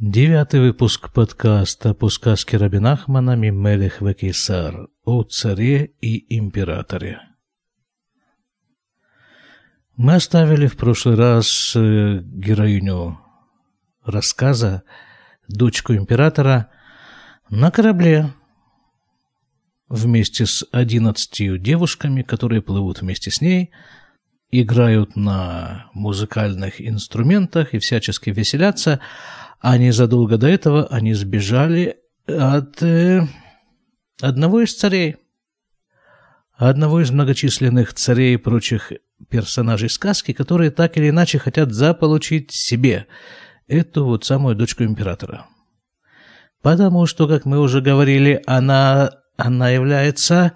Девятый выпуск подкаста по сказке Рабинахмана «Мимелех Векисар» о царе и императоре. Мы оставили в прошлый раз э, героиню рассказа, дочку императора, на корабле вместе с одиннадцатью девушками, которые плывут вместе с ней, играют на музыкальных инструментах и всячески веселятся – а незадолго до этого они сбежали от э, одного из царей, одного из многочисленных царей и прочих персонажей сказки, которые так или иначе хотят заполучить себе эту вот самую дочку императора. Потому что, как мы уже говорили, она, она является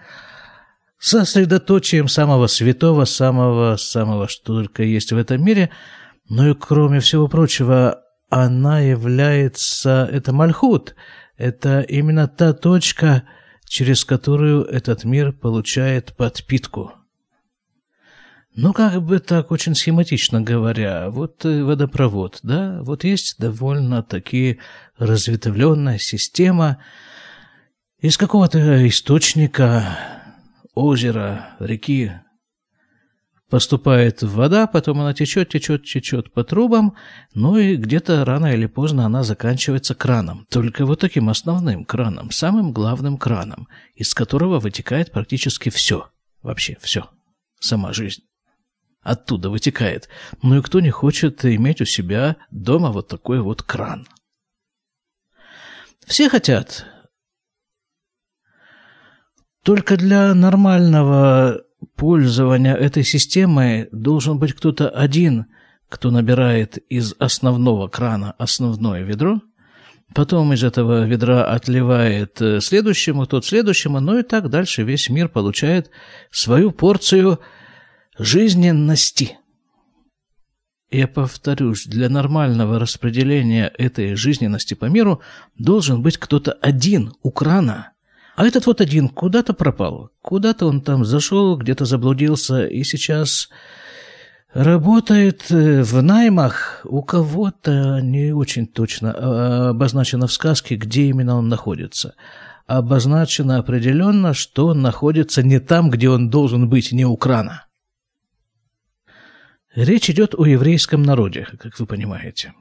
сосредоточием самого святого, самого, самого, что только есть в этом мире. Но и кроме всего прочего, она является, это Мальхут, это именно та точка, через которую этот мир получает подпитку. Ну, как бы так, очень схематично говоря, вот э, водопровод, да, вот есть довольно таки разветвленная система из какого-то источника, озера, реки, поступает вода, потом она течет, течет, течет по трубам, ну и где-то рано или поздно она заканчивается краном. Только вот таким основным краном, самым главным краном, из которого вытекает практически все. Вообще все. Сама жизнь. Оттуда вытекает. Ну и кто не хочет иметь у себя дома вот такой вот кран? Все хотят. Только для нормального пользования этой системой должен быть кто-то один, кто набирает из основного крана основное ведро, потом из этого ведра отливает э, следующему, тот следующему, ну и так дальше весь мир получает свою порцию жизненности. Я повторюсь, для нормального распределения этой жизненности по миру должен быть кто-то один у крана – а этот вот один куда-то пропал. Куда-то он там зашел, где-то заблудился, и сейчас работает э, в наймах у кого-то не очень точно а, обозначено в сказке, где именно он находится. Обозначено определенно, что он находится не там, где он должен быть, не у крана. Речь идет о еврейском народе, как вы понимаете.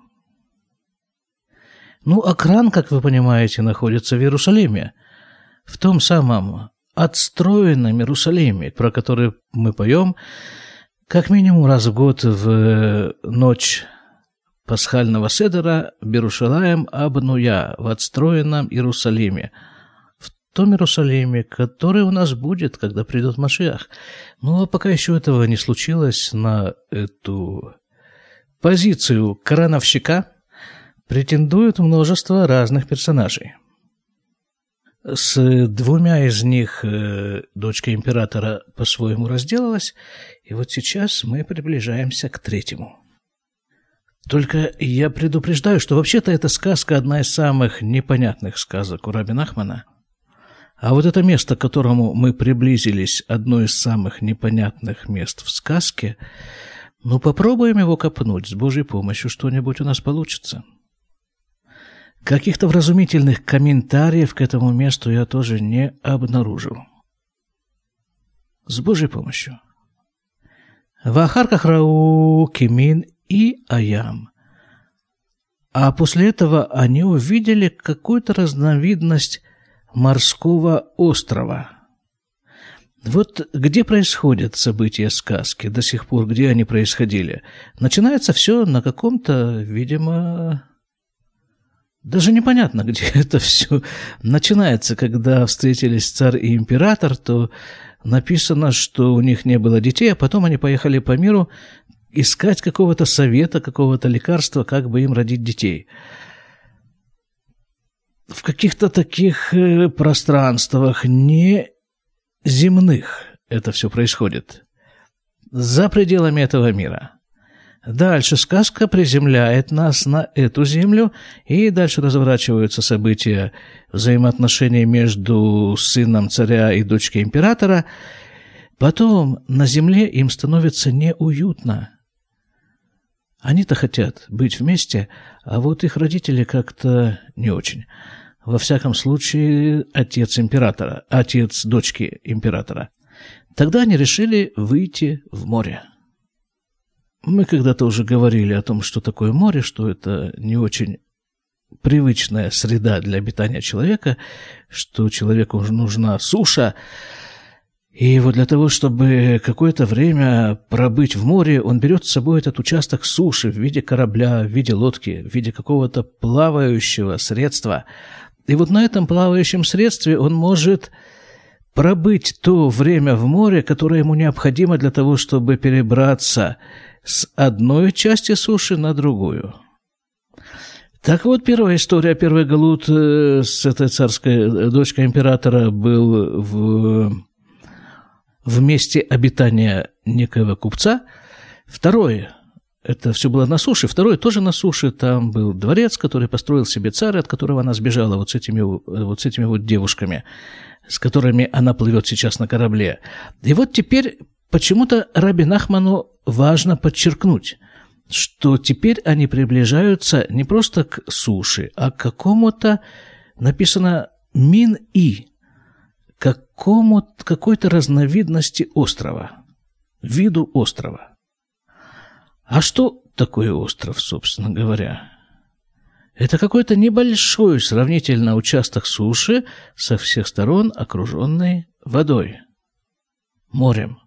Ну, а кран, как вы понимаете, находится в Иерусалиме – в том самом отстроенном Иерусалиме, про который мы поем как минимум раз в год в э, ночь пасхального седера Берушалаем Абнуя в отстроенном Иерусалиме, в том Иерусалиме, который у нас будет, когда придет Машиах. Ну, а пока еще этого не случилось, на эту позицию крановщика претендуют множество разных персонажей – с двумя из них э, дочка императора по-своему разделалась, и вот сейчас мы приближаемся к третьему. Только я предупреждаю, что вообще-то эта сказка одна из самых непонятных сказок у Рабина Ахмана. А вот это место, к которому мы приблизились, одно из самых непонятных мест в сказке, ну попробуем его копнуть, с Божьей помощью что-нибудь у нас получится. Каких-то вразумительных комментариев к этому месту я тоже не обнаружил. С Божьей помощью. Вахарках Рау, Кимин и Аям. А после этого они увидели какую-то разновидность морского острова. Вот где происходят события сказки до сих пор, где они происходили? Начинается все на каком-то, видимо, даже непонятно, где это все начинается. Когда встретились царь и император, то написано, что у них не было детей, а потом они поехали по миру искать какого-то совета, какого-то лекарства, как бы им родить детей. В каких-то таких э, пространствах не земных это все происходит. За пределами этого мира – Дальше сказка приземляет нас на эту землю, и дальше разворачиваются события взаимоотношений между сыном царя и дочкой императора. Потом на земле им становится неуютно. Они-то хотят быть вместе, а вот их родители как-то не очень. Во всяком случае, отец императора, отец дочки императора. Тогда они решили выйти в море. Мы когда-то уже говорили о том, что такое море, что это не очень привычная среда для обитания человека, что человеку нужна суша, и вот для того, чтобы какое-то время пробыть в море, он берет с собой этот участок суши в виде корабля, в виде лодки, в виде какого-то плавающего средства. И вот на этом плавающем средстве он может пробыть то время в море, которое ему необходимо для того, чтобы перебраться с одной части суши на другую. Так вот, первая история, первый галут э, с этой царской э, дочкой императора был в, в месте обитания некоего купца. Второе, это все было на суше. Второе тоже на суше. Там был дворец, который построил себе царь, от которого она сбежала вот с этими, вот, с этими вот девушками, с которыми она плывет сейчас на корабле. И вот теперь почему-то Раби Нахману важно подчеркнуть, что теперь они приближаются не просто к суше, а к какому-то, написано мин-и, какому какой-то разновидности острова, виду острова. А что такое остров, собственно говоря? Это какой-то небольшой сравнительно участок суши, со всех сторон окруженный водой, морем –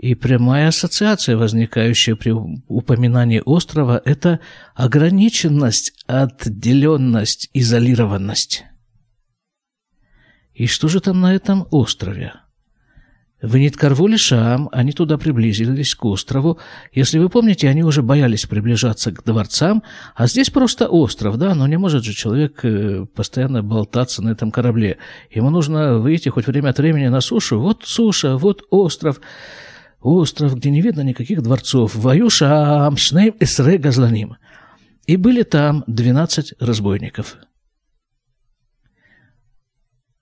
и прямая ассоциация, возникающая при упоминании острова, это ограниченность, отделенность, изолированность. И что же там на этом острове? В Ниткарвуле Шам они туда приблизились, к острову. Если вы помните, они уже боялись приближаться к дворцам, а здесь просто остров, да, но не может же человек э, постоянно болтаться на этом корабле. Ему нужно выйти хоть время от времени на сушу. Вот суша, вот остров остров, где не видно никаких дворцов, Ваюша Амшнейм Эсре Газланим. И были там двенадцать разбойников.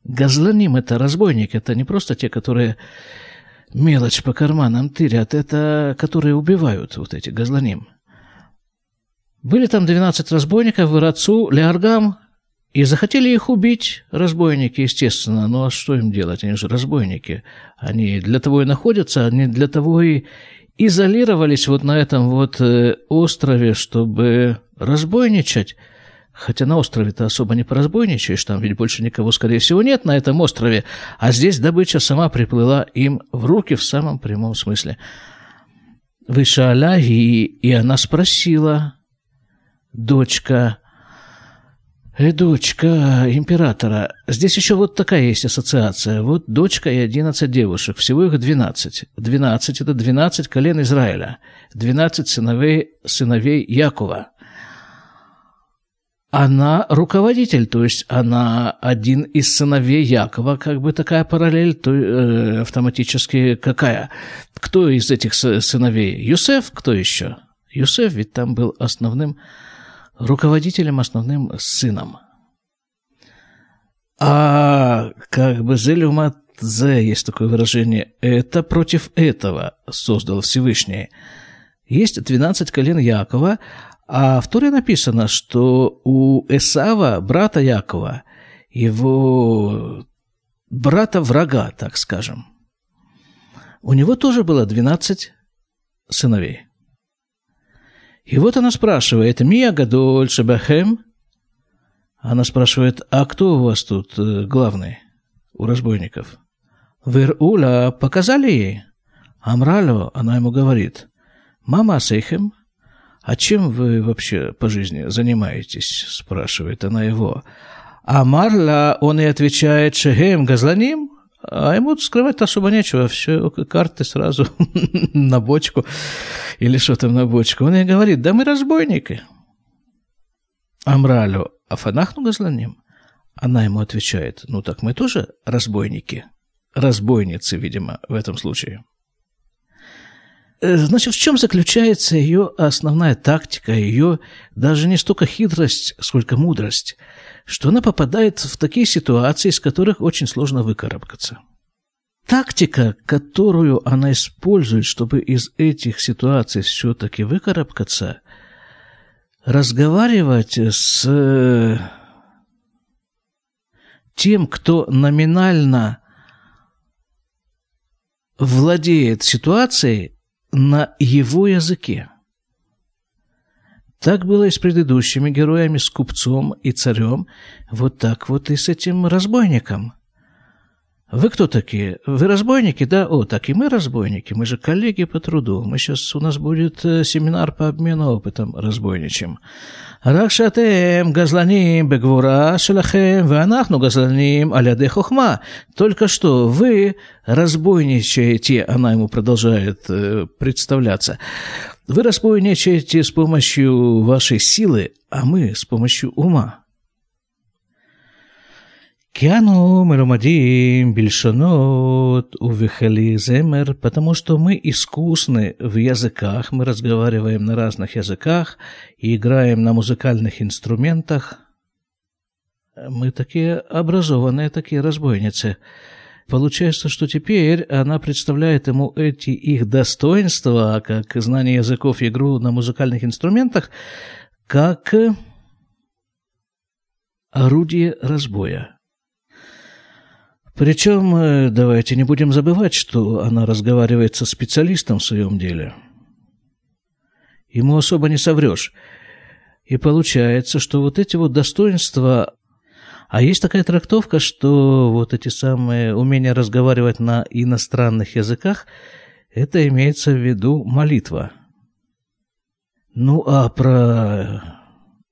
Газланим – это разбойник, это не просто те, которые мелочь по карманам тырят, это которые убивают, вот эти газланим. Были там двенадцать разбойников, в Ирацу, Леаргам, и захотели их убить, разбойники, естественно. Ну а что им делать? Они же разбойники. Они для того и находятся, они для того и изолировались вот на этом вот э, острове, чтобы разбойничать. Хотя на острове-то особо не поразбойничаешь, там ведь больше никого, скорее всего, нет на этом острове. А здесь добыча сама приплыла им в руки в самом прямом смысле. Выше Аляги, и она спросила, дочка, дочка императора. Здесь еще вот такая есть ассоциация. Вот дочка и одиннадцать девушек. Всего их двенадцать. Двенадцать – это двенадцать колен Израиля. Двенадцать сыновей, сыновей Якова. Она руководитель, то есть она один из сыновей Якова, как бы такая параллель, то э, автоматически какая? Кто из этих сыновей? Юсеф, кто еще? Юсеф ведь там был основным руководителем, основным сыном. А как бы Зелюматзе, есть такое выражение, это против этого создал Всевышний. Есть 12 колен Якова, а в Торе написано, что у Эсава, брата Якова, его брата-врага, так скажем, у него тоже было 12 сыновей. И вот она спрашивает, «Мия гадоль шабахем?» Она спрашивает, «А кто у вас тут э, главный у разбойников?» «Вир-Уля показали ей?» Амралю, она ему говорит, «Мама Сейхем, а чем вы вообще по жизни занимаетесь?» спрашивает она его. А Марла, он и отвечает, «Шехем газланим?» А ему скрывать особо нечего, все карты сразу на бочку или что там на бочку. Он ей говорит, да мы разбойники. Амралю, афанахну газланим? Она ему отвечает, ну так мы тоже разбойники. Разбойницы, видимо, в этом случае. Э, значит, в чем заключается ее основная тактика, ее даже не столько хитрость, сколько мудрость – что она попадает в такие ситуации, из которых очень сложно выкарабкаться. тактика, которую она использует, чтобы из этих ситуаций все-таки выкарабкаться, разговаривать с тем, кто номинально владеет ситуацией на его языке. Так было и с предыдущими героями, с купцом и царем, вот так вот и с этим разбойником. Вы кто такие? Вы разбойники, да? О, так и мы разбойники. Мы же коллеги по труду. Мы сейчас у нас будет э, семинар по обмену опытом разбойничьим. Ракшатем газланим бегвура шелахем ванахну газланим аляде хохма. Только что вы разбойничаете, она ему продолжает э, представляться. Вы разбойничаете с помощью вашей силы, а мы с помощью ума. כי אנו מלומדים בלשונות ובכלי זמר, потому что мы искусны в языках, мы разговариваем на разных языках и играем на музыкальных инструментах. Мы такие образованные, такие разбойницы. Получается, что теперь она представляет ему эти их достоинства, как знание языков и игру на музыкальных инструментах, как орудие разбоя. Причем, э, давайте не будем забывать, что она разговаривает со специалистом в своем деле. Ему особо не соврешь. И получается, что вот эти вот достоинства... А есть такая трактовка, что вот эти самые умения разговаривать на иностранных языках, это имеется в виду молитва. Ну, а про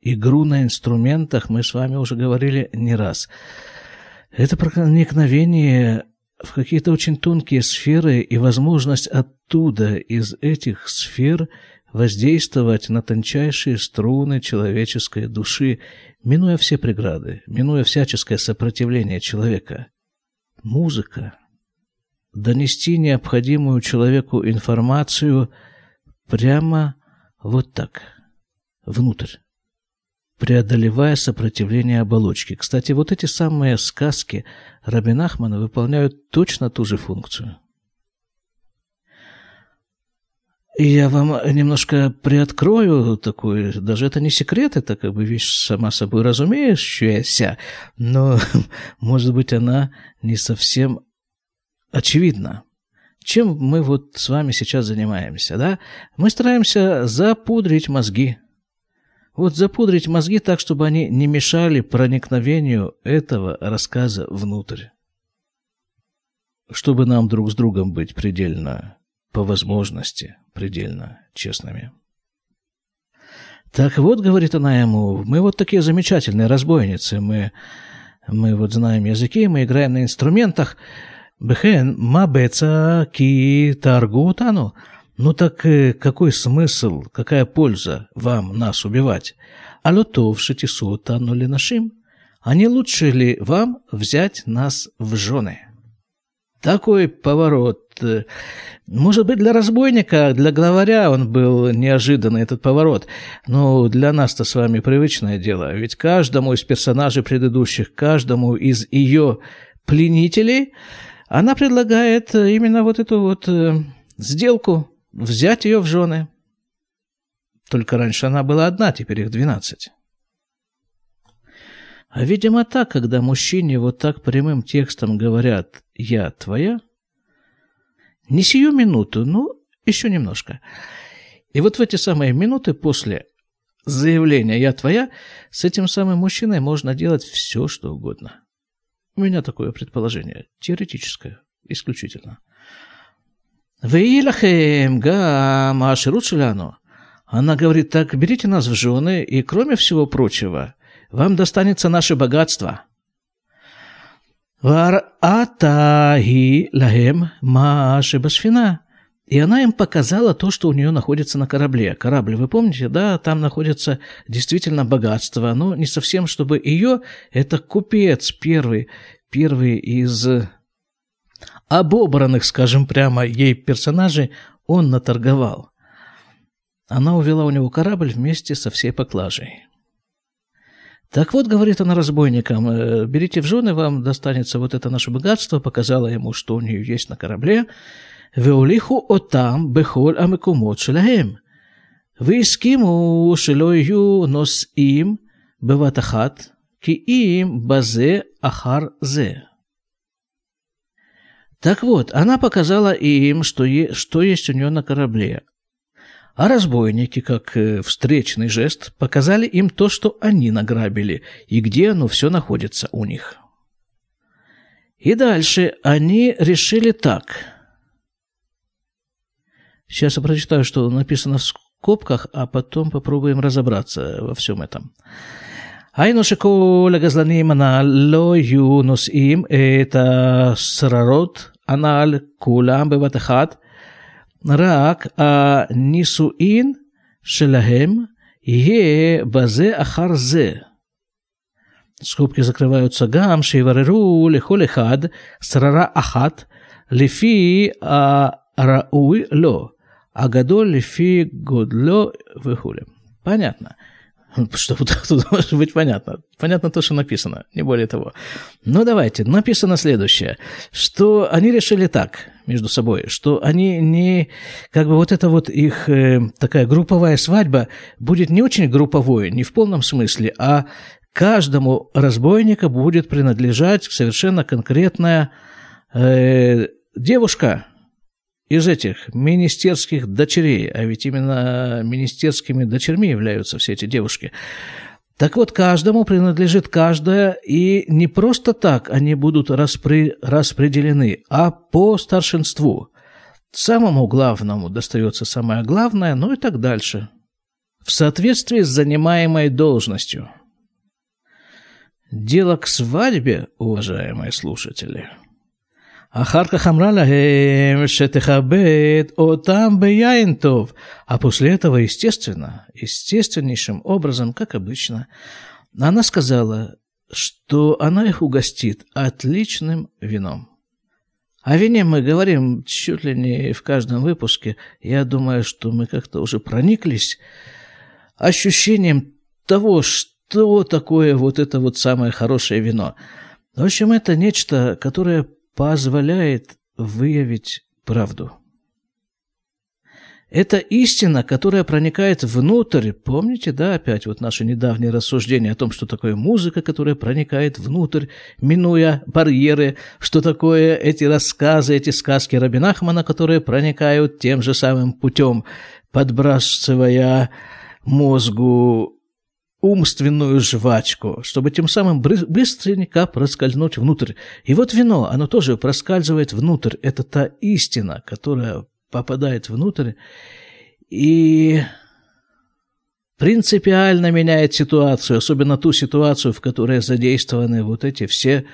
игру на инструментах мы с вами уже говорили не раз – это проникновение в какие-то очень тонкие сферы и возможность оттуда, из этих сфер, воздействовать на тончайшие струны человеческой души, минуя все преграды, минуя всяческое сопротивление человека. Музыка. Донести необходимую человеку информацию прямо вот так, внутрь преодолевая сопротивление оболочки. Кстати, вот эти самые сказки Рабин Ахмана выполняют точно ту же функцию. Я вам немножко приоткрою такой, даже это не секрет, это как бы вещь сама собой разумеющаяся, но, может быть, она не совсем очевидна. Чем мы вот с вами сейчас занимаемся, да? Мы стараемся запудрить мозги вот запудрить мозги так, чтобы они не мешали проникновению этого рассказа внутрь. Чтобы нам друг с другом быть предельно, по возможности, предельно честными. Так вот, говорит она ему, мы вот такие замечательные разбойницы, мы, мы вот знаем языки, мы играем на инструментах. Бехен, мабеца ки таргутану. Ну так э, какой смысл, какая польза вам нас убивать? А лотов шатису танули нашим? А не лучше ли вам взять нас в жены? Такой поворот. Э, может быть, для разбойника, для главаря он был неожиданный, этот поворот. Но для нас-то с вами привычное дело. Ведь каждому из персонажей предыдущих, каждому из ее пленителей, она предлагает именно вот эту вот э, сделку взять ее в жены. Только раньше она была одна, теперь их двенадцать. А видимо так, когда мужчине вот так прямым текстом говорят «я твоя», не сию минуту, но еще немножко. И вот в эти самые минуты после заявления «я твоя» с этим самым мужчиной можно делать все, что угодно. У меня такое предположение, теоретическое, исключительно – «Вы лахем гам а аширут шляну». Она говорит так, берите нас в жены, и кроме всего прочего, вам достанется наше богатство. Вар атаги лахем маши басфина. И она им показала то, что у нее находится на корабле. Корабль, вы помните, да, там находится действительно богатство, но не совсем, чтобы ее, это купец первый, первый из обобранных, скажем прямо, ей персонажей он наторговал. Она увела у него корабль вместе со всей поклажей. «Так вот, — говорит она разбойникам, — э, берите в жены, вам достанется вот это наше богатство», показала ему, что у нее есть на корабле. «Веулиху отам бехоль амекумот шеляем. Вискиму шелою нос им беватахат, ки им базе ахар зе». Так вот, она показала им, что, е- что есть у нее на корабле. А разбойники, как э, встречный жест, показали им то, что они награбили, и где оно все находится у них. И дальше они решили так. Сейчас я прочитаю, что написано в скобках, а потом попробуем разобраться во всем этом. היינו שכל הגזלנים הנ"ל לא יהיו נושאים את השררות הנ"ל כולם בבת אחת, רק הנישואין שלהם יהיה בזה אחר זה. скобки закрываются גם שיבררו לכל אחד שררה אחת לפי הראוי לו, הגדול לפי גודלו וכולי. Понятно. Что тут может быть понятно? Понятно то, что написано, не более того. Но давайте, написано следующее, что они решили так между собой, что они не, как бы вот эта вот их э, такая групповая свадьба будет не очень групповой, не в полном смысле, а каждому разбойнику будет принадлежать совершенно конкретная э, девушка, из этих министерских дочерей, а ведь именно министерскими дочерьми являются все эти девушки. Так вот, каждому принадлежит каждая, и не просто так они будут распри... распределены, а по старшинству. Самому главному достается самое главное, ну и так дальше. В соответствии с занимаемой должностью. Дело к свадьбе, уважаемые слушатели – אחר כך אמרה להם שתכבד אותם ביין טוב. А после этого, естественно, естественнейшим образом, как обычно, она сказала, что она их угостит отличным вином. О вине мы говорим чуть ли не в каждом выпуске. Я думаю, что мы как-то уже прониклись ощущением того, что такое вот это вот самое хорошее вино. В общем, это нечто, которое позволяет выявить правду. Это истина, которая проникает внутрь. Помните, да, опять вот наше недавнее рассуждение о том, что такое музыка, которая проникает внутрь, минуя барьеры, что такое эти рассказы, эти сказки Рабинахмана, которые проникают тем же самым путем, подбрасывая мозгу умственную жвачку, чтобы тем самым быстренько проскользнуть внутрь. И вот вино, оно тоже проскальзывает внутрь. Это та истина, которая попадает внутрь и принципиально меняет ситуацию, особенно ту ситуацию, в которой задействованы вот эти все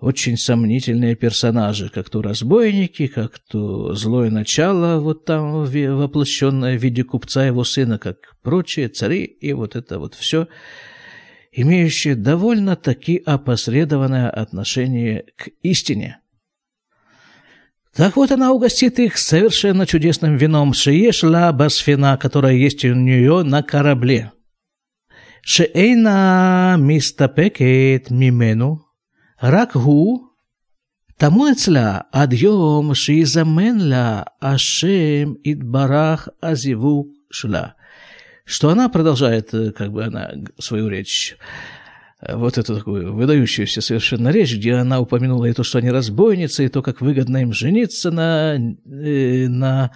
очень сомнительные персонажи, как то разбойники, как то злое начало, вот там воплощенное в виде купца его сына, как прочие цари, и вот это вот все, имеющее довольно-таки опосредованное отношение к истине. Так вот она угостит их совершенно чудесным вином Шиешла Басфина, которая есть у нее на корабле. Шеэйна мистапекет мимену רק הוא טמון אצלה עד יום שיזמן לה השם יתברך הזיווג שלה. Что она продолжает, как бы она, свою речь, вот эту такую выдающуюся совершенно речь, где она упомянула и то, что они разбойницы, и то, как выгодно им жениться на, на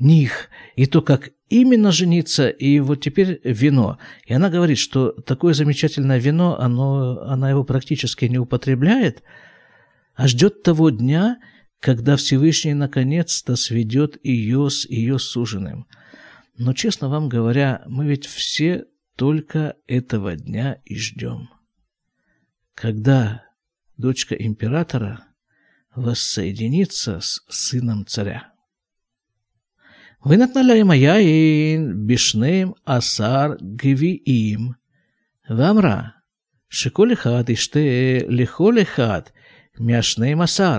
них, и то, как именно жениться, и вот теперь вино. И она говорит, что такое замечательное вино, оно, она его практически не употребляет, а ждет того дня, когда Всевышний наконец-то сведет ее с ее суженым. Но, честно вам говоря, мы ведь все только этого дня и ждем. Когда дочка императора воссоединится с сыном царя. ונתנה להם היין בשנים עשר גביעים, ואמרה שכל אחד ישתה לכל אחד מהשנים עשר,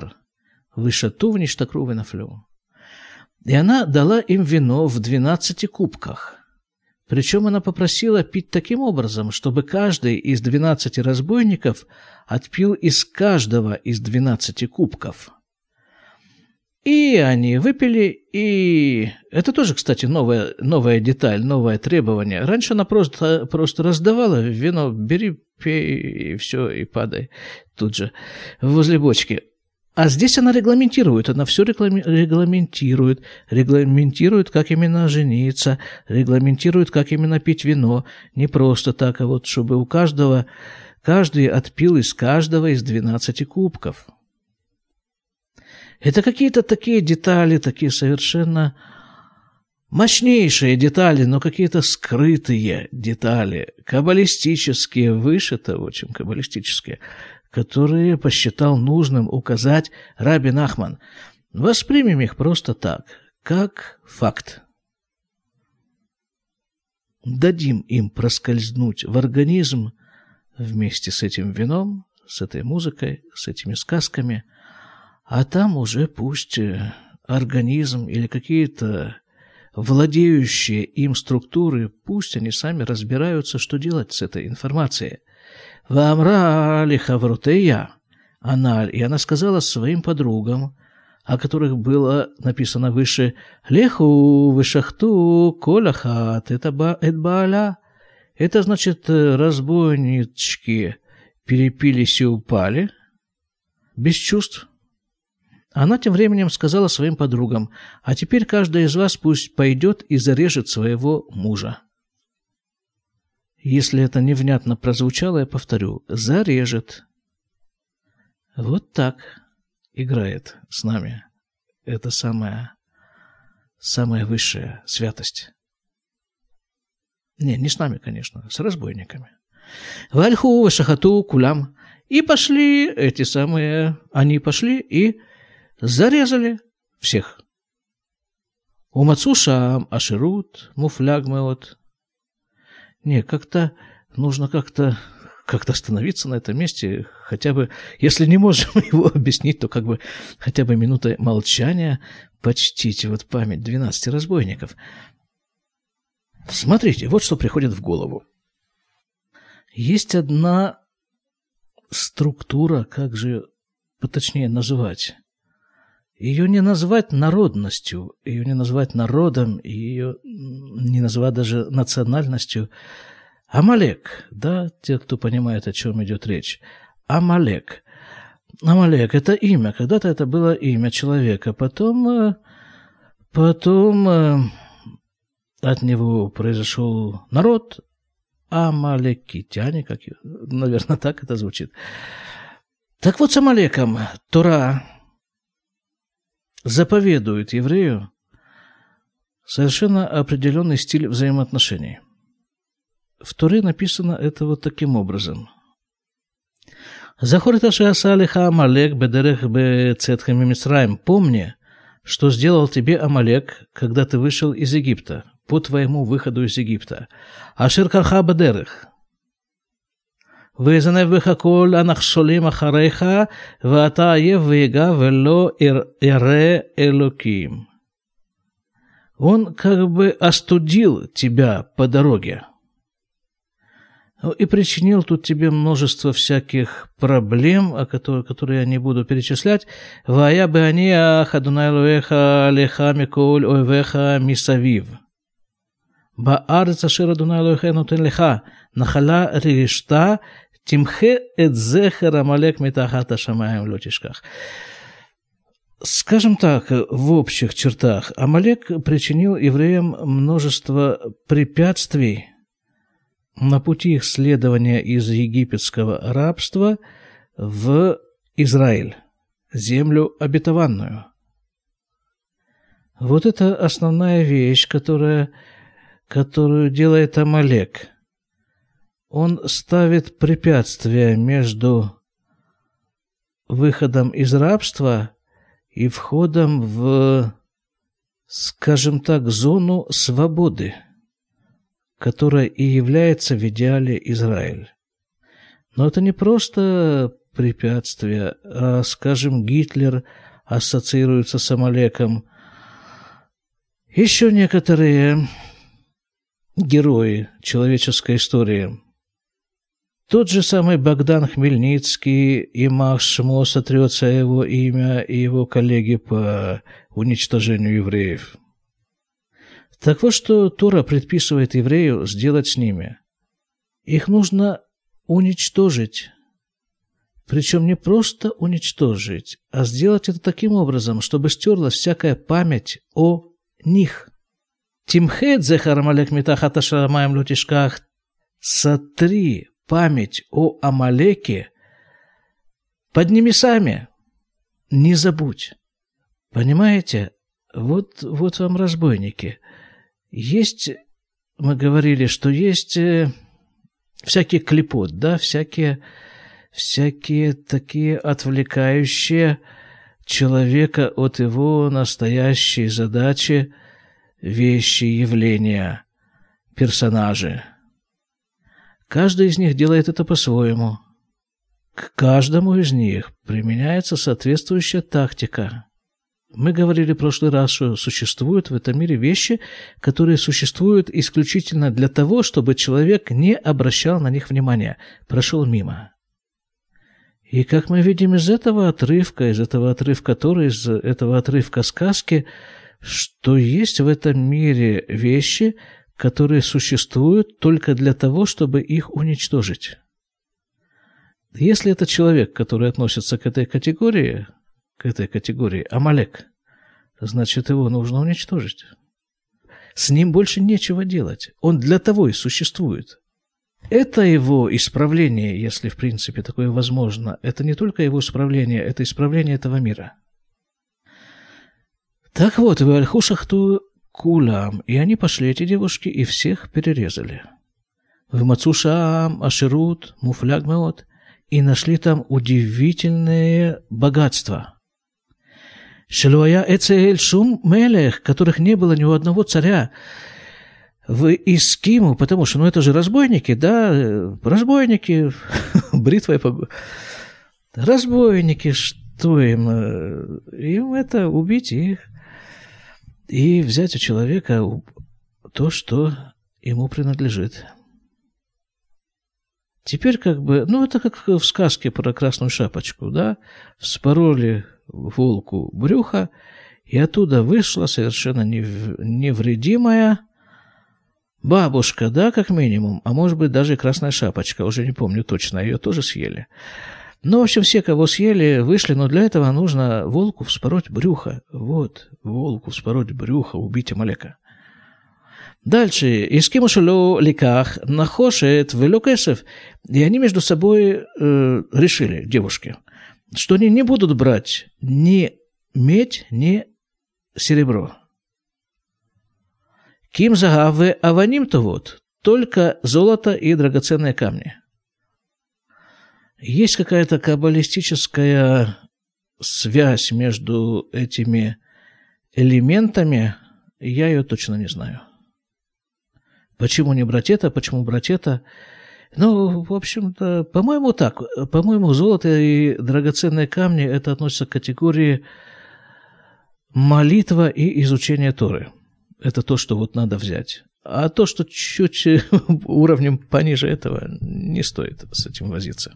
ושתו ונשתכרו ונפלו. И она дала им вино в двенадцати кубках. Причем она попросила пить таким образом, чтобы каждый из двенадцати разбойников отпил из каждого из двенадцати кубков. И они выпили, и... Это тоже, кстати, новая, новая деталь, новое требование. Раньше она просто, просто раздавала вино, бери, пей, и все, и падай тут же возле бочки. А здесь она регламентирует, она все регламентирует, регламентирует, как именно жениться, регламентирует, как именно пить вино. Не просто так, а вот чтобы у каждого, каждый отпил из каждого из 12 кубков. Это какие-то такие детали, такие совершенно мощнейшие детали, но какие-то скрытые детали, каббалистические, выше того, чем каббалистические, которые посчитал нужным указать Рабин Ахман. Воспримем их просто так, как факт. Дадим им проскользнуть в организм вместе с этим вином, с этой музыкой, с этими сказками – а там уже пусть э, организм или какие-то владеющие им структуры, пусть они сами разбираются, что делать с этой информацией. «Вамра лихаврутея» Аналь, и она сказала своим подругам, о которых было написано выше «Леху вышахту коляхат» это ба бааля. Это значит, э, разбойнички перепились и упали, без чувств, она тем временем сказала своим подругам, «А теперь каждая из вас пусть пойдет и зарежет своего мужа». Если это невнятно прозвучало, я повторю, «зарежет». Вот так играет с нами эта самая, самая высшая святость. Не, не с нами, конечно, с разбойниками. Вальху, Шахату, Кулям. И пошли эти самые, они пошли и Зарезали всех. У Мацуша Аширут, Муфлягмеот. Не, как-то нужно как-то как-то остановиться на этом месте, хотя бы, если не можем его объяснить, то как бы хотя бы минута молчания почтить вот память 12 разбойников. Смотрите, вот что приходит в голову. Есть одна структура, как же поточнее называть, ее не назвать народностью, ее не назвать народом, ее не назвать даже национальностью. Амалек, да, те, кто понимает, о чем идет речь. Амалек. Амалек – это имя. Когда-то это было имя человека. Потом, э, потом э, от него произошел народ, амалекитяне, как, наверное, так это звучит. Так вот, с Амалеком Тора заповедует еврею совершенно определенный стиль взаимоотношений. В Туре написано это вот таким образом. Захор это Ашалиха Амалек бедерех бецетхами Мисраем. Помни, что сделал тебе Амалек, когда ты вышел из Египта, по твоему выходу из Египта. Ашир бедерех. ויזנב בך כל הנחשולים אחריך, ואתה עייף ויגע ולא ירא אלוקים. Он как бы остудил тебя по дороге. И причинил тут тебе множество всяких проблем, о которых, которые я не буду перечислять. «Вая бы они ахадунай луэха леха миколь ойвеха мисавив». בארץ אשר אדוני אלוהיך נותן לך, נחלה רשתה Тимхе эт зехер амалек метахата шамаем лотишках. Скажем так, в общих чертах, Амалек причинил евреям множество препятствий на пути их следования из египетского рабства в Израиль, землю обетованную. Вот это основная вещь, которая, которую делает Амалек – он ставит препятствия между выходом из рабства и входом в, скажем так, зону свободы, которая и является в идеале Израиль. Но это не просто препятствие, а, скажем, Гитлер ассоциируется с Амалеком. Еще некоторые герои человеческой истории. Тот же самый Богдан Хмельницкий, и Шмо сотрется его имя и его коллеги по уничтожению евреев. Так вот, что Тора предписывает еврею сделать с ними. Их нужно уничтожить. Причем не просто уничтожить, а сделать это таким образом, чтобы стерлась всякая память о них. Тимхет зехар метахата шарамаем лютишках. Сотри память о Амалеке под небесами. Не забудь. Понимаете? Вот, вот вам разбойники. Есть, мы говорили, что есть э, всякий клепот, да, всякие, всякие такие отвлекающие человека от его настоящей задачи вещи, явления, персонажи. Каждый из них делает это по-своему. К каждому из них применяется соответствующая тактика. Мы говорили в прошлый раз, что существуют в этом мире вещи, которые существуют исключительно для того, чтобы человек не обращал на них внимания, прошел мимо. И как мы видим из этого отрывка, из этого отрывка Торы, из этого отрывка сказки, что есть в этом мире вещи, которые существуют только для того, чтобы их уничтожить. Если это человек, который относится к этой категории, к этой категории Амалек, значит, его нужно уничтожить. С ним больше нечего делать. Он для того и существует. Это его исправление, если в принципе такое возможно. Это не только его исправление, это исправление этого мира. Так вот, в Альхушахту кулам, и они пошли, эти девушки, и всех перерезали. В Мацушам, Аширут, Муфлягмеот, и нашли там удивительные богатства. Шелуая Эцеэль Шум Мелех, которых не было ни у одного царя, в Искиму, потому что, ну, это же разбойники, да, разбойники, бритвой по... Разбойники, что им? Им это убить их и взять у человека то, что ему принадлежит. Теперь как бы, ну это как в сказке про красную шапочку, да, вспороли волку брюха, и оттуда вышла совершенно невредимая бабушка, да, как минимум, а может быть даже красная шапочка, уже не помню точно, ее тоже съели. Ну, в общем, все, кого съели, вышли, но для этого нужно волку вспороть брюхо. Вот, волку вспороть брюхо, убить Амалека. Дальше. Искиму шело ликах нахошет велокесов. И они между собой э, решили, девушки, что они не будут брать ни медь, ни серебро. Ким загавы аваним-то вот, только золото и драгоценные камни. Есть какая-то каббалистическая связь между этими элементами, я ее точно не знаю. Почему не брать это, почему брать это? Ну, в общем-то, по-моему, так. По-моему, золото и драгоценные камни это относится к категории молитва и изучение Торы. Это то, что вот надо взять. А то, что чуть уровнем пониже этого, не стоит с этим возиться.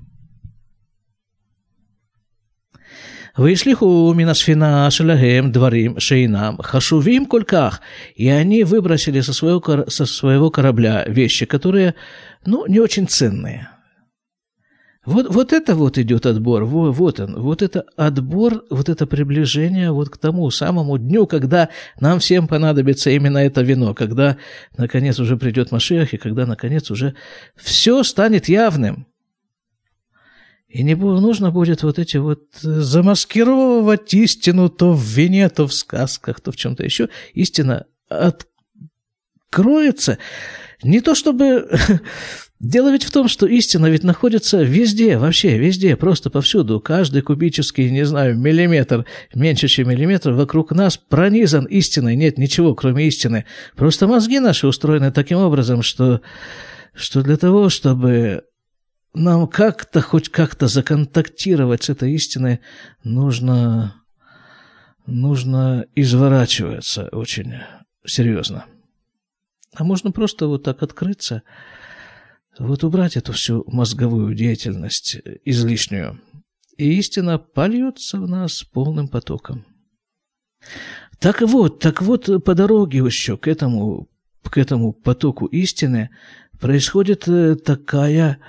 «Вышлиху минасфина шалагем дворим шейнам хашувим кольках». И они выбросили со своего, со своего корабля вещи, которые, ну, не очень ценные. Вот, вот это вот идет отбор, вот, вот он, вот это отбор, вот это приближение вот к тому самому дню, когда нам всем понадобится именно это вино, когда, наконец, уже придет Машех, и когда, наконец, уже все станет явным. И не нужно будет вот эти вот э, замаскировывать истину то в вине, то в сказках, то в чем-то еще. Истина откроется. Не то чтобы... Дело ведь в том, что истина ведь находится везде, вообще везде, просто повсюду. Каждый кубический, не знаю, миллиметр, меньше, чем миллиметр, вокруг нас пронизан истиной. Нет ничего, кроме истины. Просто мозги наши устроены таким образом, что, что для того, чтобы нам как-то, хоть как-то законтактировать с этой истиной, нужно, нужно изворачиваться очень серьезно. А можно просто вот так открыться, вот убрать эту всю мозговую деятельность излишнюю, и истина польется в нас полным потоком. Так вот, так вот, по дороге еще к этому, к этому потоку истины происходит э, такая,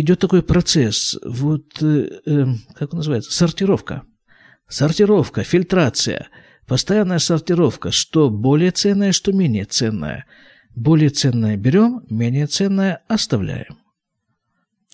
идет такой процесс, вот, э, эм, как он называется, сортировка. Сортировка, фильтрация, постоянная сортировка, что более ценное, что менее ценное. Более ценное берем, менее ценное оставляем.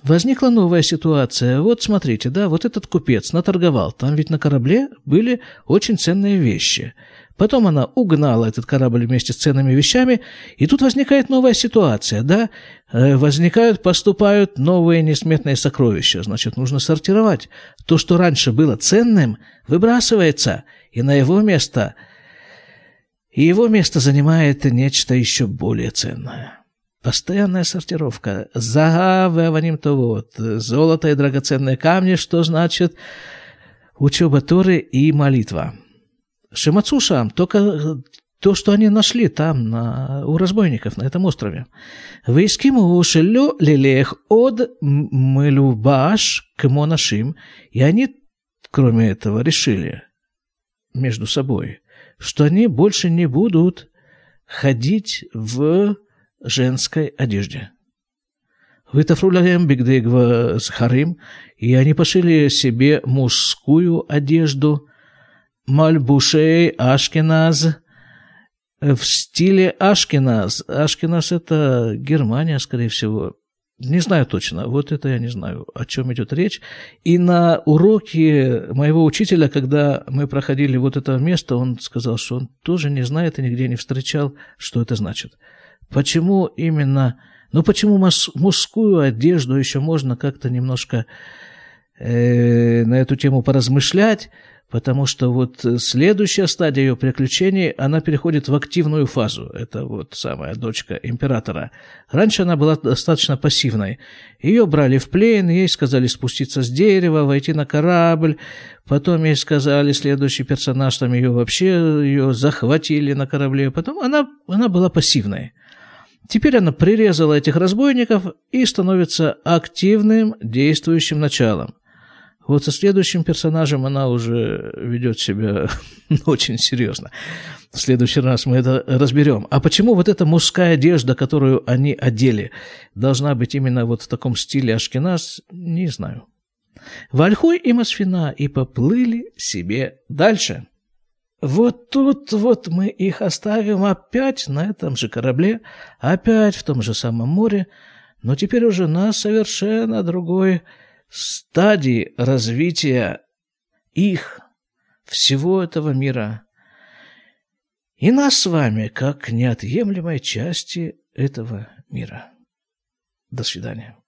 Возникла новая ситуация. Вот смотрите, да, вот этот купец наторговал. Там ведь на корабле были очень ценные вещи. Потом она угнала этот корабль вместе с ценными вещами, и тут возникает новая ситуация, да? Э, возникают, поступают новые несметные сокровища. Значит, нужно сортировать. То, что раньше было ценным, выбрасывается, и на его место... И его место занимает нечто еще более ценное. Постоянная сортировка. Загавыванием то вот. Золото и драгоценные камни, что значит учеба Торы и молитва. Шимацушам, только то, что они нашли там, на, у разбойников, на этом острове. Вейскиму шелю лилех от мылюбаш к монашим. И они, кроме этого, решили между собой, что они больше не будут ходить в женской одежде. Вытафруляем бигдегва с харим, и они пошили себе мужскую одежду, мальбушей Ашкеназ, в стиле Ашкеназ. Ашкеназ – это Германия, скорее всего. Не знаю точно, вот это я не знаю, о чем идет речь. И на уроке моего учителя, когда мы проходили вот это место, он сказал, что он тоже не знает и нигде не встречал, что это значит. Почему именно, ну почему мужскую одежду еще можно как-то немножко э, на эту тему поразмышлять, потому что вот следующая стадия ее приключений, она переходит в активную фазу. Это вот самая дочка императора. Раньше она была достаточно пассивной. Ее брали в плен, ей сказали спуститься с дерева, войти на корабль. Потом ей сказали, следующий персонаж, там ее вообще ее захватили на корабле. Потом она, она была пассивной. Теперь она прирезала этих разбойников и становится активным действующим началом. Вот со следующим персонажем она уже ведет себя очень серьезно. В следующий раз мы это разберем. А почему вот эта мужская одежда, которую они одели, должна быть именно вот в таком стиле Ашкеназ, не знаю. Вальхой и Масфина и поплыли себе дальше. Вот тут вот мы их оставим опять на этом же корабле, опять в том же самом море, но теперь уже на совершенно другой стадии развития их, всего этого мира, и нас с вами как неотъемлемой части этого мира. До свидания.